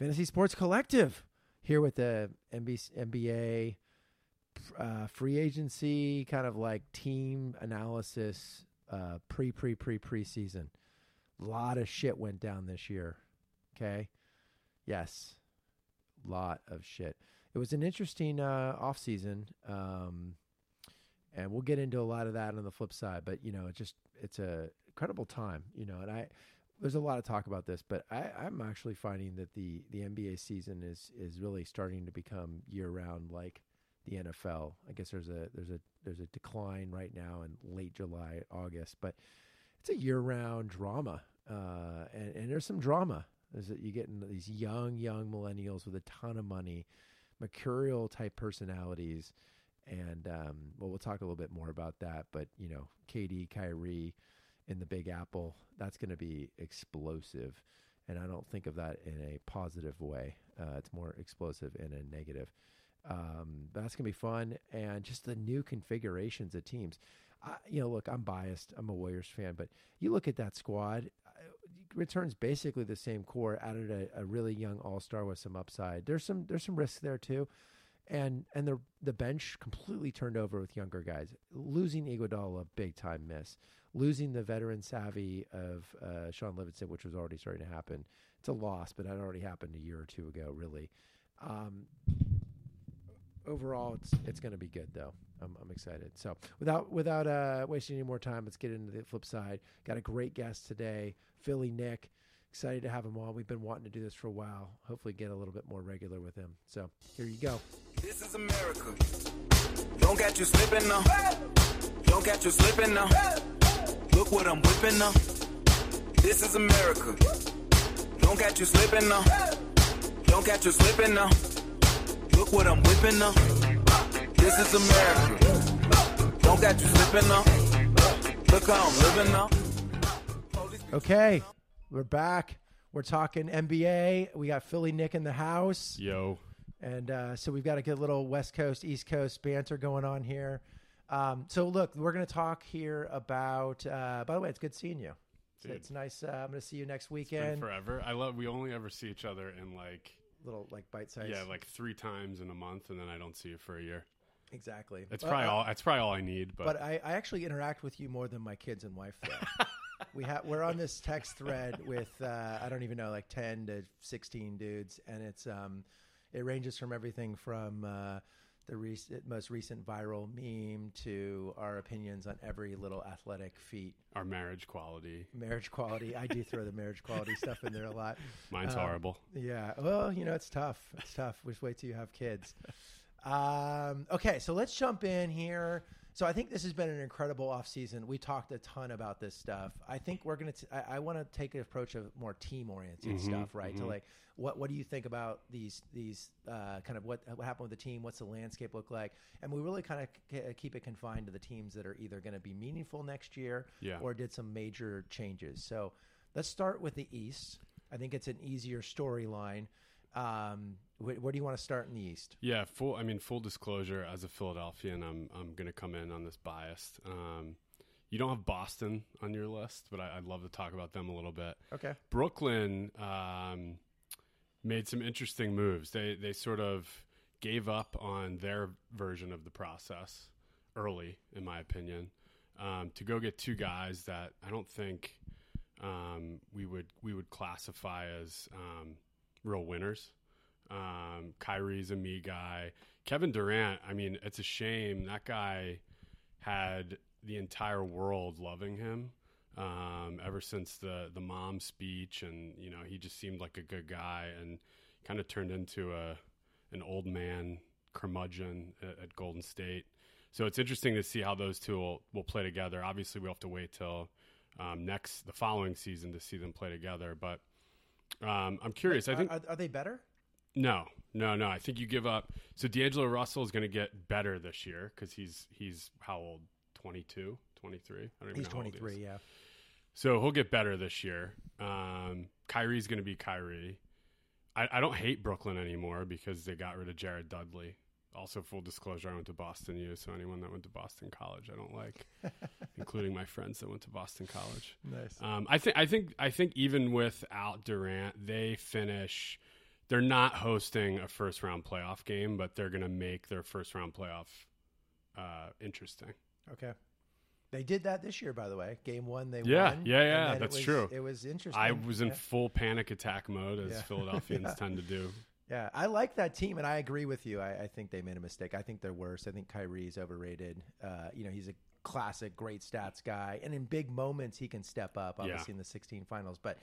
Fantasy Sports Collective here with the NBA uh, free agency kind of like team analysis uh, pre pre pre preseason. A lot of shit went down this year. Okay, yes, A lot of shit. It was an interesting uh, off season, um, and we'll get into a lot of that on the flip side. But you know, it just it's a incredible time. You know, and I there's a lot of talk about this, but I, I'm actually finding that the the NBA season is is really starting to become year round, like the NFL. I guess there's a there's a there's a decline right now in late July, August, but it's a year round drama, uh, and and there's some drama. Is that you getting these young young millennials with a ton of money, mercurial type personalities, and um, well, we'll talk a little bit more about that. But you know, KD, Kyrie in the Big Apple, that's going to be explosive. And I don't think of that in a positive way. Uh, it's more explosive in a negative. Um, that's going to be fun. And just the new configurations of teams. I, you know, look, I'm biased. I'm a Warriors fan, but you look at that squad, uh, returns basically the same core. Added a, a really young All Star with some upside. There's some there's some risks there too, and and the the bench completely turned over with younger guys. Losing Iguodala, big time miss losing the veteran savvy of uh, Shaun Livingston, which was already starting to happen. It's a loss, but that already happened a year or two ago, really. Um, overall, it's it's going to be good though. I'm, I'm excited. So without without uh, wasting any more time, let's get into the flip side. Got a great guest today, Philly Nick. Excited to have him on. We've been wanting to do this for a while. Hopefully, get a little bit more regular with him. So here you go. This is America. Don't catch you slipping now. Don't catch you slipping now. Look what I'm whipping now. This is America. Don't catch you slipping now. Don't catch you slipping now. Look what I'm whipping now. This is America. Don't catch you slipping now. Look how I'm living now. Okay, we're back. We're talking NBA. We got Philly Nick in the house. Yo. And uh, so we've got a good little West Coast, East Coast banter going on here. Um, so look, we're going to talk here about. Uh, by the way, it's good seeing you. It's, it's nice. Uh, I'm going to see you next weekend. forever. I love. We only ever see each other in like Little like bite size. yeah, like three times in a month, and then I don't see you for a year. exactly. That's probably uh, all. That's probably all I need. But, But I, I actually interact with you more than my kids and wife. We have we're on this text thread with uh, I don't even know like ten to sixteen dudes, and it's um, it ranges from everything from uh, the rec- most recent viral meme to our opinions on every little athletic feat, our marriage quality, marriage quality. I do throw the marriage quality stuff in there a lot. mine's Um, horrible. Yeah. Well, you know, it's tough. It's tough. Just wait till you have kids. Um, okay, so let's jump in here. So I think this has been an incredible off season. We talked a ton about this stuff. I think we're gonna. T- I, I want to take an approach of more team oriented Mhm, stuff, right? To mhm. like, what what do you think about these these uh, kind of what what happened with the team? What's the landscape look like? And we really kind of c- keep it confined to the teams that are either going to be meaningful next year Yeah. or did some major changes. So let's start with the East. I think it's an easier storyline. Um, where do you want to start in the East? Yeah, full. I mean, full disclosure. As a Philadelphian, I'm I'm going to come in on this biased. Um, you don't have Boston on your list, but I, I'd love to talk about them a little bit. Okay. Brooklyn um, made some interesting moves. They they sort of gave up on their version of the process early, in my opinion, um, to go get two guys that I don't think um, we would we would classify as um, real winners. Um, Kyrie's a me guy. Kevin Durant. I mean, it's a shame that guy had the entire world loving him um, ever since the the mom speech, and you know he just seemed like a good guy, and kind of turned into a an old man curmudgeon at, at Golden State. So it's interesting to see how those two will, will play together. Obviously, we'll have to wait till um, next the following season to see them play together. But um, I'm curious. I think are, are they better? No, no, no. I think you give up. So D'Angelo Russell is going to get better this year because he's he's how old? 22, 23? I don't even He's know how old he is. 23. Yeah. So he'll get better this year. Um, Kyrie's going to be Kyrie. I, I don't hate Brooklyn anymore because they got rid of Jared Dudley. Also, full disclosure, I went to Boston U, so anyone that went to Boston College, I don't like, including my friends that went to Boston College. Nice. Um, I think I think I think even without Durant, they finish they're not hosting a first round playoff game, but they're going to make their first round playoff uh, interesting. Okay. They did that this year, by the way. Game one, they Yeah, won. yeah, and yeah, then it that's was- true. It was interesting. I was in Yeah. full panic attack mode as Yeah. Philadelphians Yeah. tend to do. Yeah, I like that team, and I agree with you. I, I think they made a mistake. I think they're worse. I think Kyrie's overrated. Uh, you know, he's a classic, great stats guy, and in big moments he can step up. Yeah. Obviously in the 16 finals, but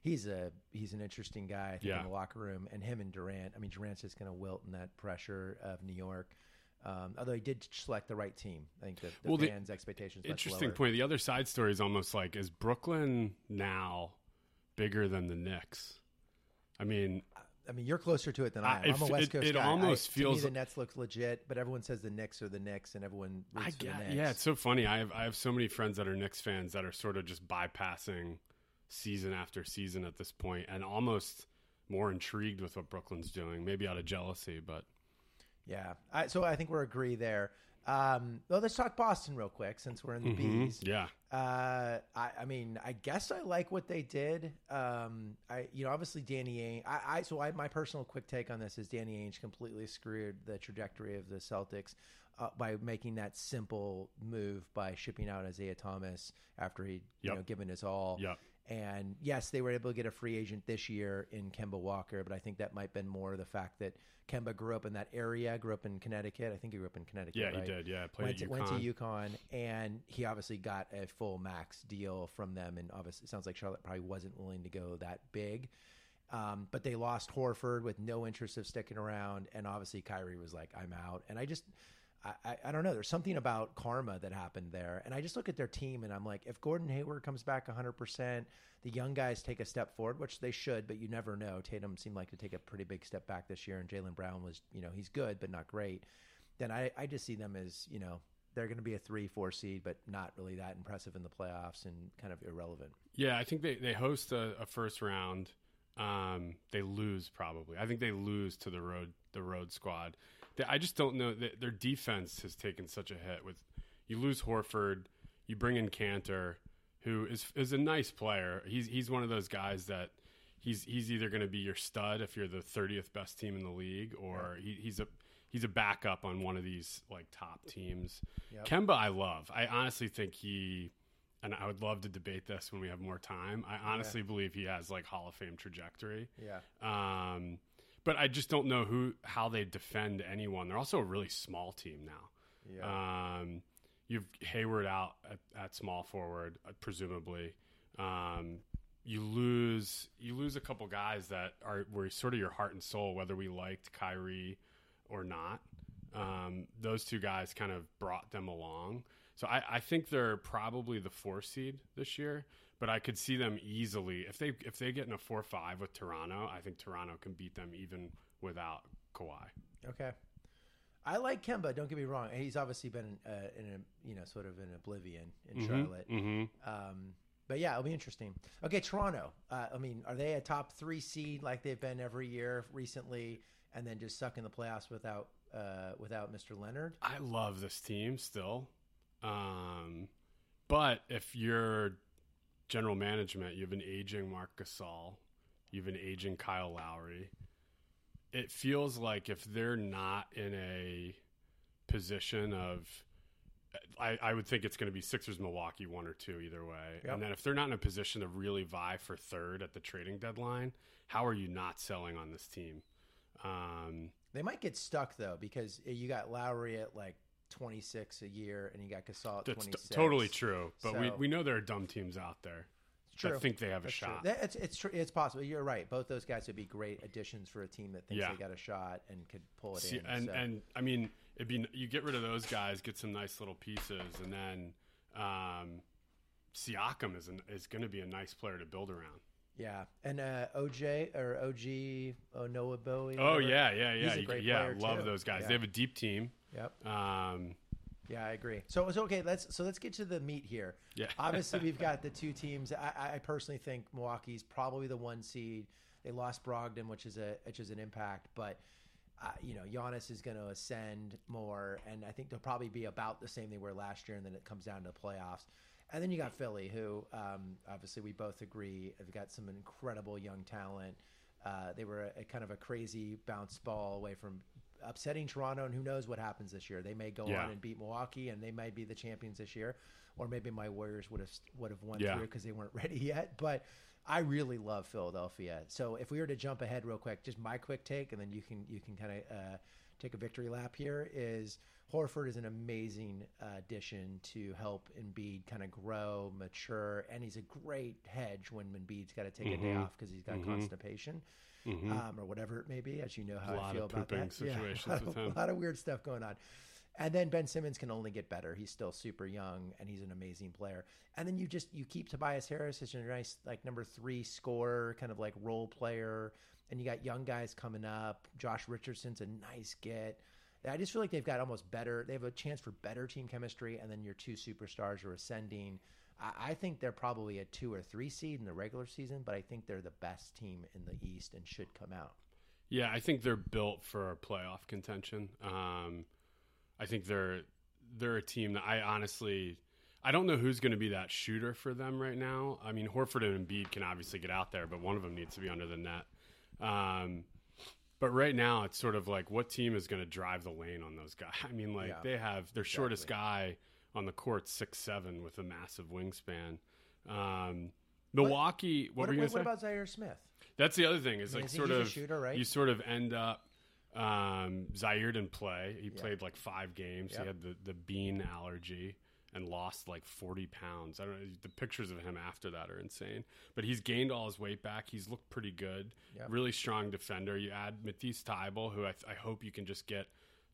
he's a he's an interesting guy. I think Yeah. in the locker room, and him and Durant. I mean, Durant's just going to wilt in that pressure of New York. Um, although he did select the right team, I think the, the Well, the fans' expectations. much Interesting lower. point. The other side story is almost like is Brooklyn now bigger than the Knicks? I mean, I mean, you're closer to it than I- I am. it I'm a West it- Coast it guy. almost I, feels- me the Nets looks legit, but everyone says the Knicks are the Knicks, and everyone I roots for the Knicks. yeah, it's so funny. I have I have so many friends that are Knicks fans that are sort of just bypassing season after season at this point, and almost more intrigued with what Brooklyn's doing. Maybe out of jealousy, but Yeah. I, so I think we're agree there. Um, well, let's talk Boston real quick since we're in the Mhm. bees. yeah, Uh, I, I mean, I guess I like what they did. Um, I, you know, obviously Danny Ainge. I, I so I, my personal quick take on this is Danny Ainge completely screwed the trajectory of the Celtics uh, by making that simple move by shipping out Isaiah Thomas after he, you know, given his all. Yep. And yes, they were able to get a free agent this year in Kemba Walker, but I think that might have been more the fact that Kemba grew up in that area, grew up in Connecticut. I think he grew up in Connecticut. yeah, right? he did. Yeah, played went to, UConn. went to UConn, and he obviously got a full max deal from them. And obviously, it sounds like Charlotte probably wasn't willing to go that big. Um, but they lost Horford with no interest of sticking around, and obviously Kyrie was like, "I'm out." And I just, I, I, I don't know. There's something about karma that happened there, and I just look at their team, and I'm like, if Gordon Hayward comes back 100, percent the young guys take a step forward, which they should, but you never know. Tatum seemed like to take a pretty big step back this year, and Jaylen Brown was, you know, he's good but not great. Then I, I just see them as, you know, they're going to be a three, four seed, but not really that impressive in the playoffs and kind of irrelevant. Yeah, I think they, they host a, a first round. Um, they lose probably. I think they lose to the road the road squad. I just don't know. That their defense has taken such a hit. With you lose Horford, you bring in Kanter, who is is a nice player. He's he's one of those guys that he's he's either going to be your stud if you're the thirtieth best team in the league, or he, he's a he's a backup on one of these like top teams. Yep. Kemba, I love. I honestly think he and I would love to debate this when we have more time. I honestly believe he has like Hall of Fame trajectory. Yeah. Um, but I just don't know who how they defend anyone. They're also a really small team now. Yeah. Um, you've Hayward out at, at small forward, uh, presumably. Um, you lose you lose a couple guys that are were sort of your heart and soul, whether we liked Kyrie or not. Um, those two guys kind of brought them along. So I, I think they're probably the four seed this year, but I could see them easily if they if they get in a four five with Toronto. I think Toronto can beat them even without Kawhi. Okay. I like Kemba. Don't get me wrong. He's obviously been uh, in a you know sort of in oblivion in Charlotte. hmm Um, but yeah, it'll be interesting. Okay, Toronto. Uh, I mean, are they a top three seed like they've been every year recently, and then just suck in the playoffs without uh, without Mr. Leonard? I love this team still. Um, but if you're general management, you have an aging Marc Gasol, you have an aging Kyle Lowry. It feels like if they're not in a position of, I, I would think it's going to be Sixers, Milwaukee, one or two either way. Yep. And then if they're not in a position to really vie for third at the trading deadline, how are you not selling on this team? Um, They might get stuck though because you got Lowry at like twenty six a year, and you got Gasol at That's twenty t- totally true. But we, So- we know there are dumb teams out there. True. I think they have a That's true. shot. That- It's it's tr- it's possible. You're right. Both those guys would be great additions for a team that thinks Yeah. they got a shot and could pull it See, in. and so. and I mean, it'd be you get rid of those guys, get some nice little pieces, and then um, Siakam is an, is going to be a nice player to build around. Yeah, and uh, OJ or OG Anunoby. Oh whatever. yeah, yeah, yeah, He's a You- great yeah. Love too. those guys. Yeah. They have a deep team. Yep. Um, Yeah, I agree. So so okay. Let's so let's get to the meat here. Yeah. Obviously, we've got the two teams. I, I personally think Milwaukee's probably the one seed. They lost Brogdon, which is a which is an impact, but. Uh, you know, Giannis is going to ascend more, and I think they'll probably be about the same they were last year, and then it comes down to the playoffs. And then you got Philly, who um, obviously we both agree have got some incredible young talent. Uh, they were a, a kind of a crazy bounce ball away from upsetting Toronto, and who knows what happens this year? They may go Yeah. on and beat Milwaukee, and they might be the champions this year, or maybe my Warriors would have would have won Yeah. through because they weren't ready yet. But I really love Philadelphia. So if we were to jump ahead real quick, just my quick take, and then you can you can kind of uh, take a victory lap here. Is Horford is an amazing uh, addition to help Embiid kind of grow, mature, and he's a great hedge when Embiid's got to take a day Mhm. off because he's got Mhm. constipation Mhm. um, or whatever it may be, as you know how I feel about that. Yeah, a lot, of, a lot of weird stuff going on. And then Ben Simmons can only get better. He's still super young, and he's an amazing player. And then you just you keep Tobias Harris as your nice like number three scorer, kind of like role player. And you got young guys coming up. Josh Richardson's a nice get. I just feel like they've got almost better. They have a chance for better team chemistry, and then your two superstars are ascending. I, I think they're probably a two or three seed in the regular season, but I think they're the best team in the East and should come out. Yeah, I think they're built for playoff contention. Um, I think they're they're a team that I honestly I don't know who's going to be that shooter for them right now. I mean, Horford and Embiid can obviously get out there, but one of them needs to be under the net. Um, but right now, it's sort of like what team is going to drive the lane on those guys? I mean, like Yeah. they have their shortest guy on the court six seven with a massive wingspan. Um, Milwaukee, what, What, were you what, going to what about Zhaire Smith? That's the other thing is I mean, like is sort of shooter, right? you sort of end up um, Zaire didn't play. He Yeah. played like five games. Yep. He had the, the bean allergy and lost like 40 pounds. I don't know. The pictures of him after that are insane. But he's gained all his weight back. He's looked pretty good. Yep. Really strong defender. You add Matisse Thybulle, who I, I hope you can just get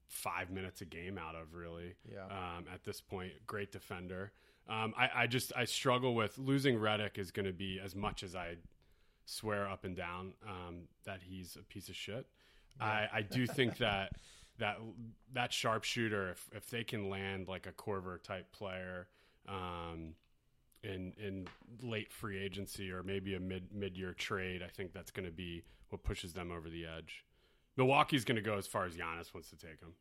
five minutes a game out of, really. Yeah. Um, at this point, great defender. Um, I, I just I struggle with losing Redick is going to be as much as I swear up and down um, that he's a piece of shit. I, I do think that that that sharpshooter, if if they can land like a Korver type player um, in in late free agency or maybe a mid mid year trade, I think that's going to be what pushes them over the edge. Milwaukee's going to go as far as Giannis wants to take them.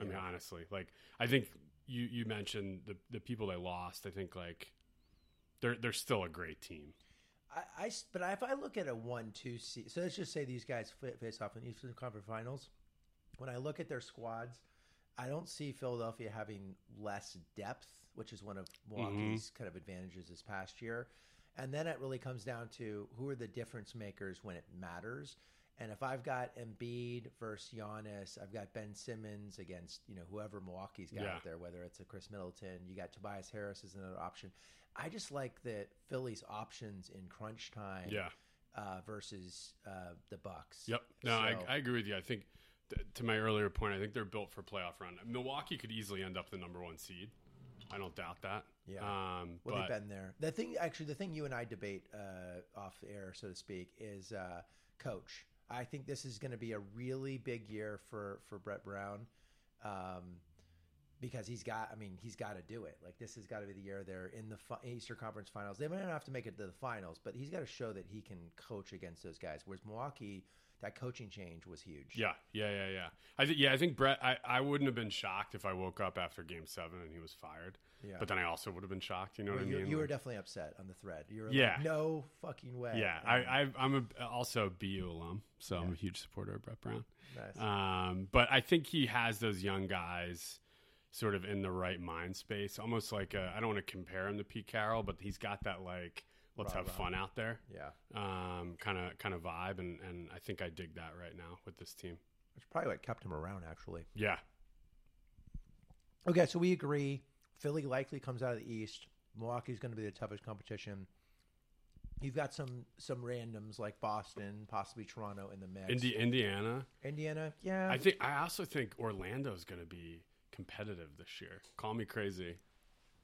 I mean, honestly, like I think you you mentioned the the people they lost. I think like they're they're still a great team. I, I but if I look at a one-two seed, so let's just say these guys face off in the Eastern Conference Finals. When I look at their squads, I don't see Philadelphia having less depth, which is one of Milwaukee's kind of advantages this past year. And then it really comes down to who are the difference makers when it matters. And if I've got Embiid versus Giannis, I've got Ben Simmons against you know whoever Milwaukee's got Yeah. out there, whether it's a Khris Middleton, you got Tobias Harris as another option. I just like that Philly's options in crunch time Yeah. uh, versus uh, the Bucks. Yep. No, I, I agree with you. I think th- to my earlier point, I think they're built for playoff run. Milwaukee could easily end up the number one seed. I don't doubt that. Yeah. Um, Well, but they've been there. The thing, actually, the thing you and I debate uh, off air, so to speak, is uh, coach. I think this is going to be a really big year for for Brett Brown, um, because he's got. I mean, he's got to do it. Like this has got to be the year they're in the fi- Eastern Conference Finals. They might not have to make it to the finals, but he's got to show that he can coach against those guys. Whereas Milwaukee, that coaching change was huge. yeah, yeah, yeah, yeah. I think yeah, I think Brett. I, I wouldn't have been shocked if I woke up after Game Seven and he was fired. Yeah. But then I also would have been shocked. You know Well, what I mean? you were Like- definitely upset on the thread. You were Yeah. like, no fucking way. yeah, And- I, I, I'm a, also a BU alum, so I'm a huge supporter of Brett Brown. Nice. Um, but I think he has those young guys sort of in the right mind space, almost like I I don't want to compare him to Pete Carroll, but he's got that like let's have fun out there yeah. um, kind of kind of vibe, and and I think I dig that right now with this team. Which probably what kept him around, actually. Yeah, Okay, so we agree. Philly likely comes out of the East. Milwaukee's going to be the toughest competition. You've got some some randoms like Boston, possibly Toronto in the mix. Indi- Indiana. Indiana, yeah. I think I also think Orlando's going to be competitive this year. Call me crazy.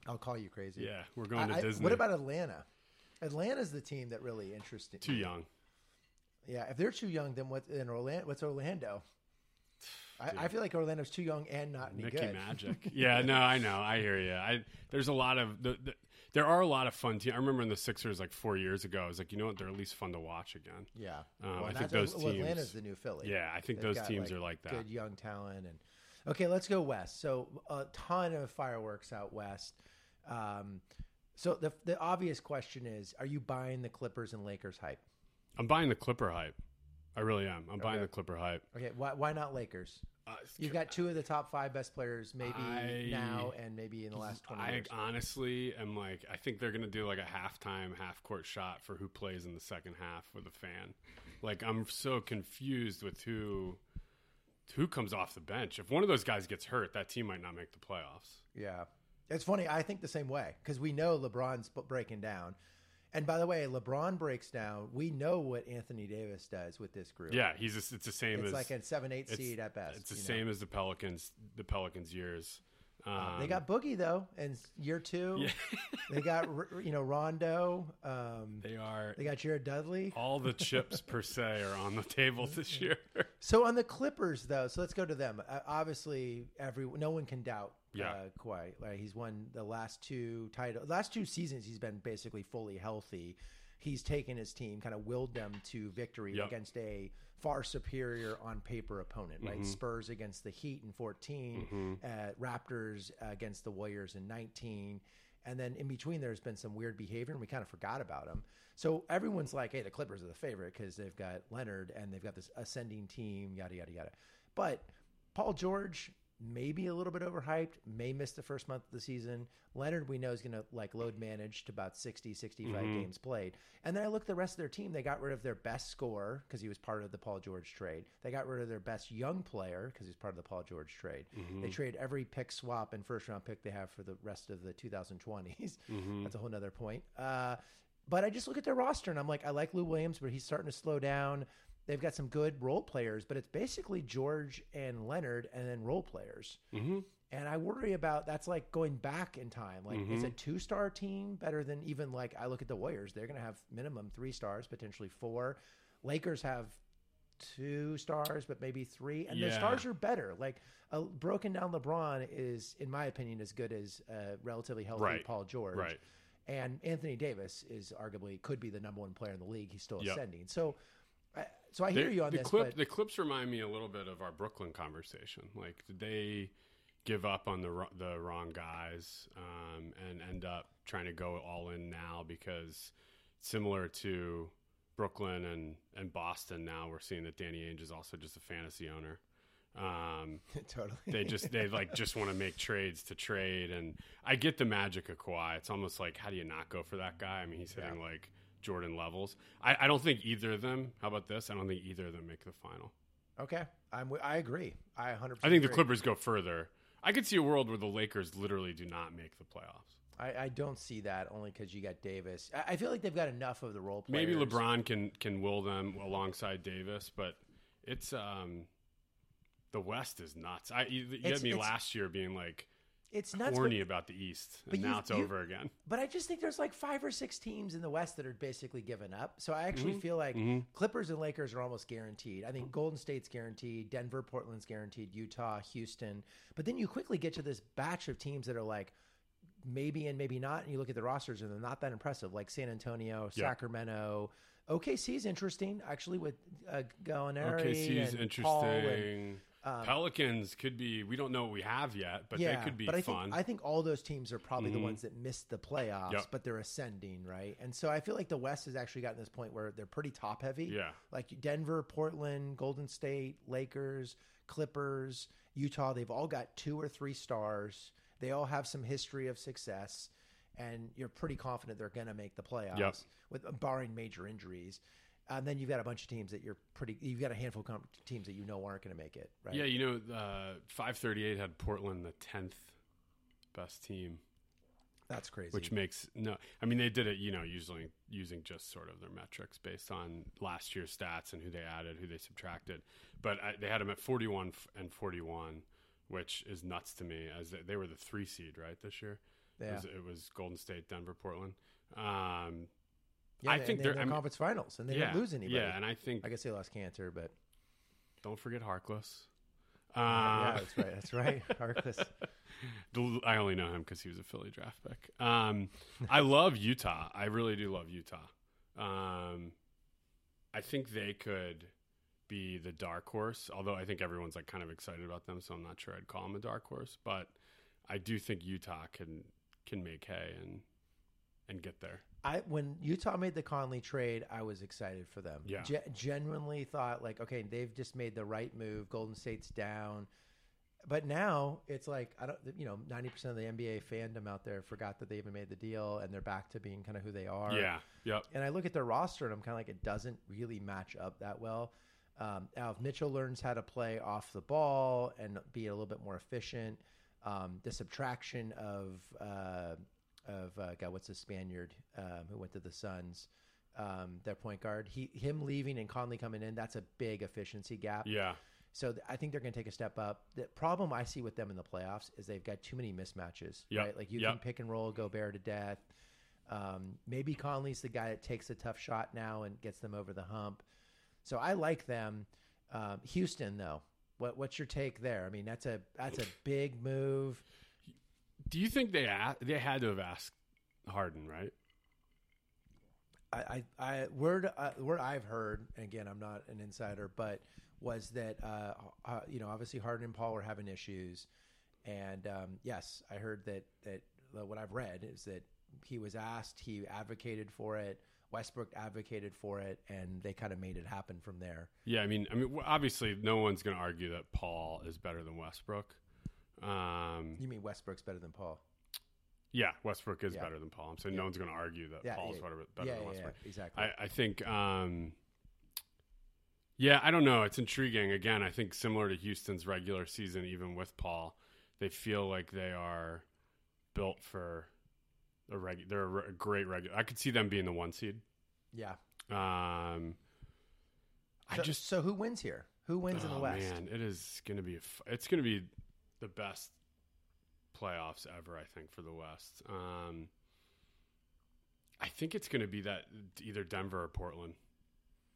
I'll call you crazy. Yeah, we're going to I- I- Disney. what about Atlanta? Atlanta's the team that really interests me. too young? Yeah, if they're too young, then what? Then Orlando, what's Orlando? I, I feel like Orlando's too young and not any Mickey good. Magic. yeah, no, I know. I hear you. I there's a lot of the, the there are a lot of fun teams. I remember in the Sixers like four years ago. I was like, you know what? They're at least fun to watch again. Yeah, Um, I think those well, teams- Atlanta's the new Philly. Yeah, I think They've those teams are like that. Good young talent and okay, let's go west. So a ton of fireworks out west. Um, so the the obvious question is: Are you buying the Clippers and Lakers hype? I'm buying the Clipper hype. I really am. I'm buying the Clipper hype. Okay, why why not Lakers? Uh, You've got two of the top five best players, maybe I- now and maybe in the last twenty I years. honestly am like, I think they're gonna do like a halftime, half court shot for who plays in the second half with a fan. Like I'm so confused with who who comes off the bench. If one of those guys gets hurt, that team might not make the playoffs. Yeah, it's funny. I think the same way because we know LeBron's breaking down. And by the way, LeBron breaks down. We know what Anthony Davis does with this group. Yeah, he's just, it's the same it's as like a seven, eight seed at best. It's the you know? same as the Pelicans. The Pelicans years. Um, They got Boogie though, and year two. Yeah. they got you know Rondo. Um, they are they got Jared Dudley. all the chips per se are on the table this year. So on the Clippers, though, so let's go to them. Uh, obviously, every no one can doubt Yeah. uh, Kawhi. Like, he's won the last two title, last two seasons. He's been basically fully healthy. He's taken his team, kind of willed them to victory Yep. against a far superior on paper opponent. Right, Mm-hmm. Spurs against the Heat in 14 uh, Raptors against the Warriors in nineteen. And then in between, there's been some weird behavior, and we kind of forgot about him. So everyone's like, "Hey, the Clippers are the favorite because they've got Leonard and they've got this ascending team, yada yada yada." But Paul George maybe a little bit overhyped, may miss the first month of the season. Leonard, we know, is going to like load manage to about 60, 65 mm-hmm. games played. And then I look at the rest of their team. They got rid of their best scorer because he was part of the Paul George trade. They got rid of their best young player because he's part of the Paul George trade. Mm-hmm. They trade every pick swap and first round pick they have for the rest of the 2020s. Mm-hmm. That's a whole nother point. Uh, but I just look at their roster and I'm like, I like Lou Williams, but he's starting to slow down. They've got some good role players, but it's basically George and Leonard and then role players. Mm-hmm. And I worry about that's like going back in time. Like, is Mm-hmm. a two star team better than even like I look at the Warriors? They're going to have minimum three stars, potentially four. Lakers have two stars, but maybe three, and the stars are better. Like a broken down LeBron is, in my opinion, as good as a relatively healthy Right. Paul George. Right. And Anthony Davis is arguably could be the number one player in the league. He's still Yep. ascending. So, so I hear They- you on the this. clip, but the clips remind me a little bit of our Brooklyn conversation. Like, did they give up on the the wrong guys um, and end up trying to go all in now? Because similar to Brooklyn and and Boston, now we're seeing that Danny Ainge is also just a fantasy owner. Um, totally. they just they like just want to make trades to trade, and I get the magic of Kawhi. It's almost like how do you not go for that guy? I mean, he's hitting like Jordan levels. I, I don't think either of them. How about this? I don't think either of them make the final. okay, I'm. I agree. I 100. I think the Clippers go further. I could see a world where the Lakers literally do not make the playoffs. I, I don't see that only because you got Davis. I, I feel like they've got enough of the role players. Maybe LeBron can can will them alongside Davis, but it's um the West is nuts. I you, you It's- had me last year being like It's nuts. horny But, about the East, and now it's you- over again. but I just think there's like five or six teams in the West that are basically given up. So I actually Mm-hmm. feel like Clippers and Lakers are almost guaranteed. I think Golden State's guaranteed, Denver, Portland's guaranteed, Utah, Houston. But then you quickly get to this batch of teams that are like maybe and maybe not. And you look at the rosters and they're not that impressive, like San Antonio, Sacramento. OKC's interesting actually with uh, Gallinari OKC's and Paul and interesting. Pelicans could be. We don't know what we have yet, but yeah, they could be but I fun. think I think all those teams are probably the mm-hmm. ones that missed the playoffs, Yep. but they're ascending, right? And so I feel like the West has actually gotten to this point where they're pretty top heavy. Yeah. like Denver, Portland, Golden State, Lakers, Clippers, Utah. They've all got two or three stars. They all have some history of success, and you're pretty confident they're going to make the playoffs, Yep. with barring major injuries. And then you've got a bunch of teams that you're pretty. You've got a handful of teams that you know aren't going to make it, right? yeah, you know, uh, five thirty eight had Portland the tenth best team, that's crazy. which makes no. I mean, they did it, you know, using using just sort of their metrics based on last year's stats and who they added, who they subtracted. But I, they had them at forty one and forty one, which is nuts to me. As they, they were the three seed right this year. It, Yeah. was, it was Golden State, Denver, Portland. Um, Yeah, I think they they're in the conference finals, and they yeah, didn't lose anybody. Yeah, and I think I guess they lost Kanter, but don't forget Harkless. Uh, yeah, that's right. That's right. Harkless. I only know him because he was a Philly draft pick. Um, I love Utah. I really do love Utah. Um, I think they could be the dark horse, although I think everyone's like kind of excited about them, so I'm not sure I'd call them a dark horse. But I do think Utah can can make hay and and get there. I when Utah made the Conley trade, I was excited for them. Yeah. Ge- genuinely thought like, okay, they've just made the right move. Golden State's down, but now it's like I don't, you know, ninety percent of the NBA fandom out there forgot that they even made the deal, and they're back to being kind of who they are. Yeah. Yep. And I look at their roster, and I'm kind of like, it doesn't really match up that well. Um, now, if Mitchell learns how to play off the ball and be a little bit more efficient, um, the subtraction of uh, of uh, God, what's the Spaniard um, who went to the Suns, um, their point guard, he him leaving and Conley coming in, that's a big efficiency gap. Yeah. So th- I think they're going to take a step up. The problem I see with them in the playoffs is they've got too many mismatches. Yep. Right, like you Yep. can pick and roll go Gobert to death. Um, maybe Conley's the guy that takes a tough shot now and gets them over the hump. So I like them. Um, Houston, though, what what's your take there? I mean, that's a that's a big move. Do you think they they had to have asked Harden, right? I, I, I word uh, word I've heard, and again, I'm not an insider, but was that uh, uh, you know obviously Harden and Paul were having issues, and um, yes, I heard that that what I've read is that he was asked, he advocated for it, Westbrook advocated for it, and they kind of made it happen from there. Yeah, I mean, I mean, obviously, no one's going to argue that Paul is better than Westbrook. Um, You mean Westbrook's better than Paul? yeah, Westbrook is Yeah. better than Paul. I'm saying no one's going to argue that Yeah, Paul's yeah, better, better yeah, than Westbrook. yeah, exactly. I, I think, um, yeah, I don't know. It's intriguing. Again, I think similar to Houston's regular season, even with Paul, they feel like they are built for a reg. They're a, re- a great regular. I could see them being the one seed. yeah. Um, I So, just so who wins here? Who wins in the Oh, West? Man, it is going to be. a f- It's going to be the best playoffs ever. I think for the West. Um, I think it's going to be that either Denver or Portland.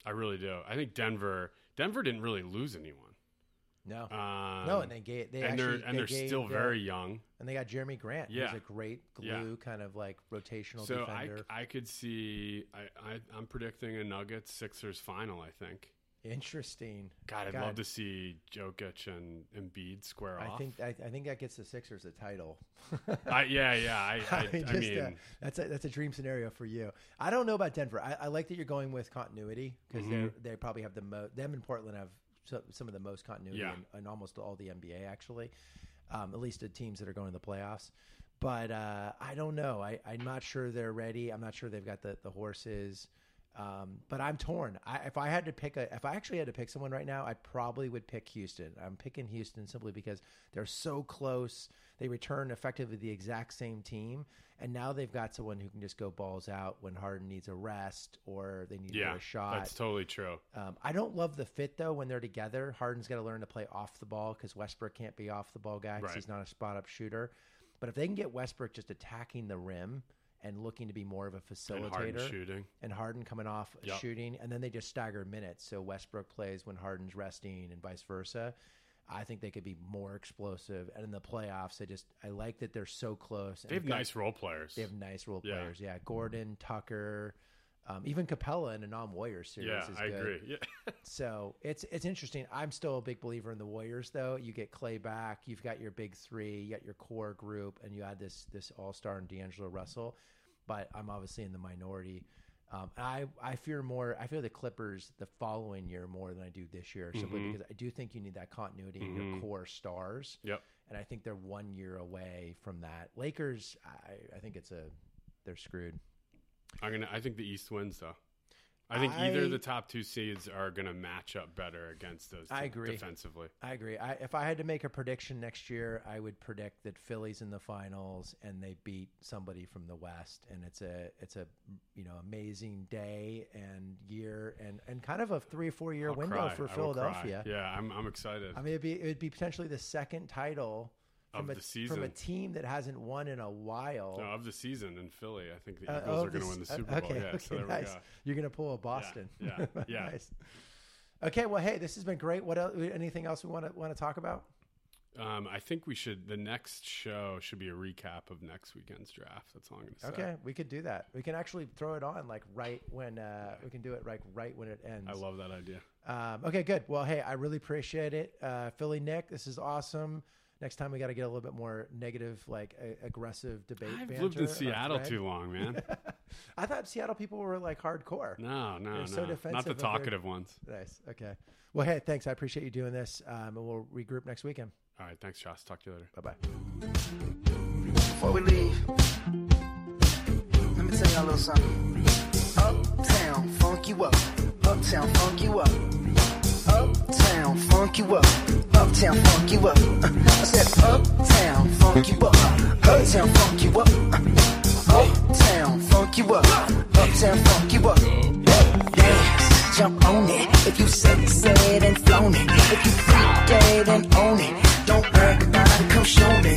I really do. I think Denver. Denver didn't really lose anyone. No, Um, no, and they gave they and actually they're and they they're gave, still uh, very young. and they got Jerami Grant. Yeah. who's a great glue Yeah. kind of like rotational So I. I could see. I, I I'm predicting a Nuggets Sixers final. I think. Interesting. God, I'd God. love to see Jokic and Embiid square I off. think I, I think that gets the Sixers a title. I, yeah, yeah. I, I, I, just, uh, mean, that's a that's a dream scenario for you. I don't know about Denver. I, I like that you're going with continuity because Mm-hmm. they they probably have the most. Them and Portland have so, some of the most continuity Yeah. in, in almost all the NBA actually. Um, at least the teams that are going to the playoffs. But uh, I don't know. I, I'm not sure they're ready. I'm not sure they've got the, the horses. Um, but I'm torn. I, if I had to pick a, if I actually had to pick someone right now, I probably would pick Houston. I'm picking Houston simply because they're so close. They return effectively the exact same team, and now they've got someone who can just go balls out when Harden needs a rest or they need yeah, a shot. that's totally true. Um, I don't love the fit though when they're together. Harden's got to learn to play off the ball because Westbrook can't be off the ball guy because Right. he's not a spot up shooter. But if they can get Westbrook just attacking the rim and looking to be more of a And Harden facilitator, shooting. and Harden coming off Yep. shooting, and then they just stagger minutes. So Westbrook plays when Harden's resting, and vice versa. I think they could be more explosive. And in the playoffs, I just I like that they're so close. They have got- nice role players. They have nice role Yeah. players. Yeah, Gordon, Tucker, um, even Capela in a non-Warriors series. yeah, is good. I agree. Yeah. So it's it's interesting. I'm still a big believer in the Warriors, though. You get Clay back, you've got your big three, you got your core group, and you add this this All Star and D'Angelo Russell. But I'm obviously in the minority. Um, I I fear more. I fear the Clippers the following year more than I do this year, simply Mhm. because I do think you need that continuity in your Mhm. core stars, Yep. and I think they're one year away from that. Lakers, I, I think it's a they're screwed. I'm gonna. I think the East wins though. I think either I- of the top two seeds are gonna match up better against those. I agree. defensively. I agree. I, if I had to make a prediction next year, I would predict that Philly's in the finals and they beat somebody from the West, and it's a it's a you know amazing day and year and and kind of a three or four year I'll window cry. for. Philadelphia. Yeah, I'm. I'm excited. I mean, it'd be it would be potentially the second title Of from a the season. from a team that hasn't won in a while. no, of the season in Philly, I think the Uh, Eagles oh, are going to win the uh, Super Bowl. Okay, yeah, okay, so there nice. we go. You're gonna pull a Boston. yeah, yeah. nice. Okay, well, hey, this has been great. What else? Anything else we want to want to talk about? Um, I think we should. The next show should be a recap of next weekend's draft. That's all I'm going to say. Okay, we could do that. We can actually throw it on like right when uh, we can do it like right when it ends. I love that idea. Um, okay, good. Well, hey, I really appreciate it, uh, Philly Nick. This is awesome. Next time we got to get a little bit more negative, like a, aggressive debate. I've banter lived in Seattle too long, man. I thought Seattle people were like hardcore. No, no, They're no. so Not the of their- talkative ones. Nice. Okay. Well, hey, thanks. I appreciate you doing this, um, and we'll regroup next weekend. All right, thanks, Josh. Talk to you later. Bye bye. Before we leave, let me tell y'all a little something. Uptown, funk you up. Uptown, funk you up. Uptown, funk you up. Uptown, funk you up. Uh, I said, Uptown, funk you up. Uptown, funk you up. Uh, Uptown, funk you up. Uptown, funk you up. Dance, jump on it. If you sexed and flown it. If you freak dead and own it. Don't brag about it, come show me.